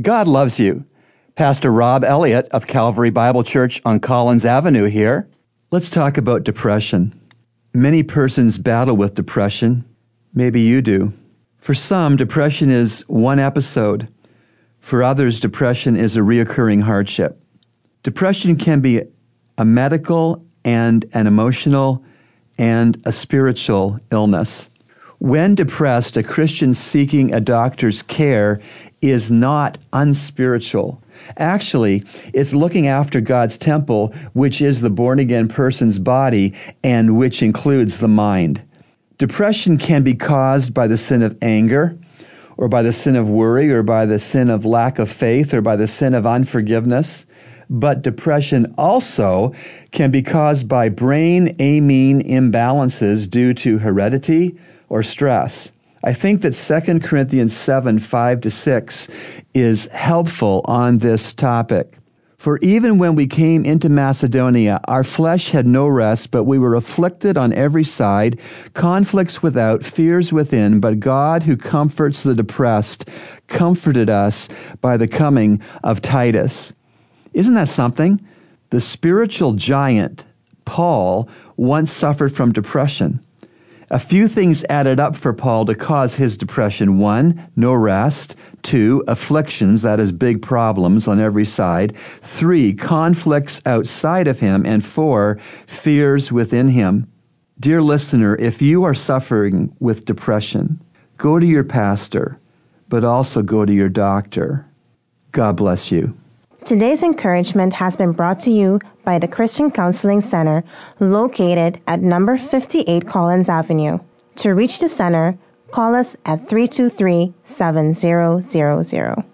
God loves you. Pastor Rob Elliott of Calvary Bible Church on Collins Avenue here. Let's talk about depression. Many persons battle with depression. Maybe you do. For some, depression is one episode. For others, depression is a reoccurring hardship. Depression can be a medical and an emotional and a spiritual illness. When depressed, a Christian seeking a doctor's care is not unspiritual. Actually, it's looking after God's temple, which is the born again person's body and which includes the mind. Depression can be caused by the sin of anger, or by the sin of worry, or by the sin of lack of faith, or by the sin of unforgiveness. But depression also can be caused by brain amine imbalances due to heredity or stress. I think that 2 Corinthians 7 5 to 6 is helpful on this topic. For even when we came into Macedonia, our flesh had no rest, but we were afflicted on every side, conflicts without, fears within. But God, who comforts the depressed, comforted us by the coming of Titus. Isn't that something? The spiritual giant, Paul, once suffered from depression. A few things added up for Paul to cause his depression. One, no rest. Two, afflictions, that is, big problems on every side. Three, conflicts outside of him. And four, fears within him. Dear listener, if you are suffering with depression, go to your pastor, but also go to your doctor. God bless you. Today's encouragement has been brought to you by the Christian Counseling Center located at number 58 Collins Avenue. To reach the center, call us at 323 7000.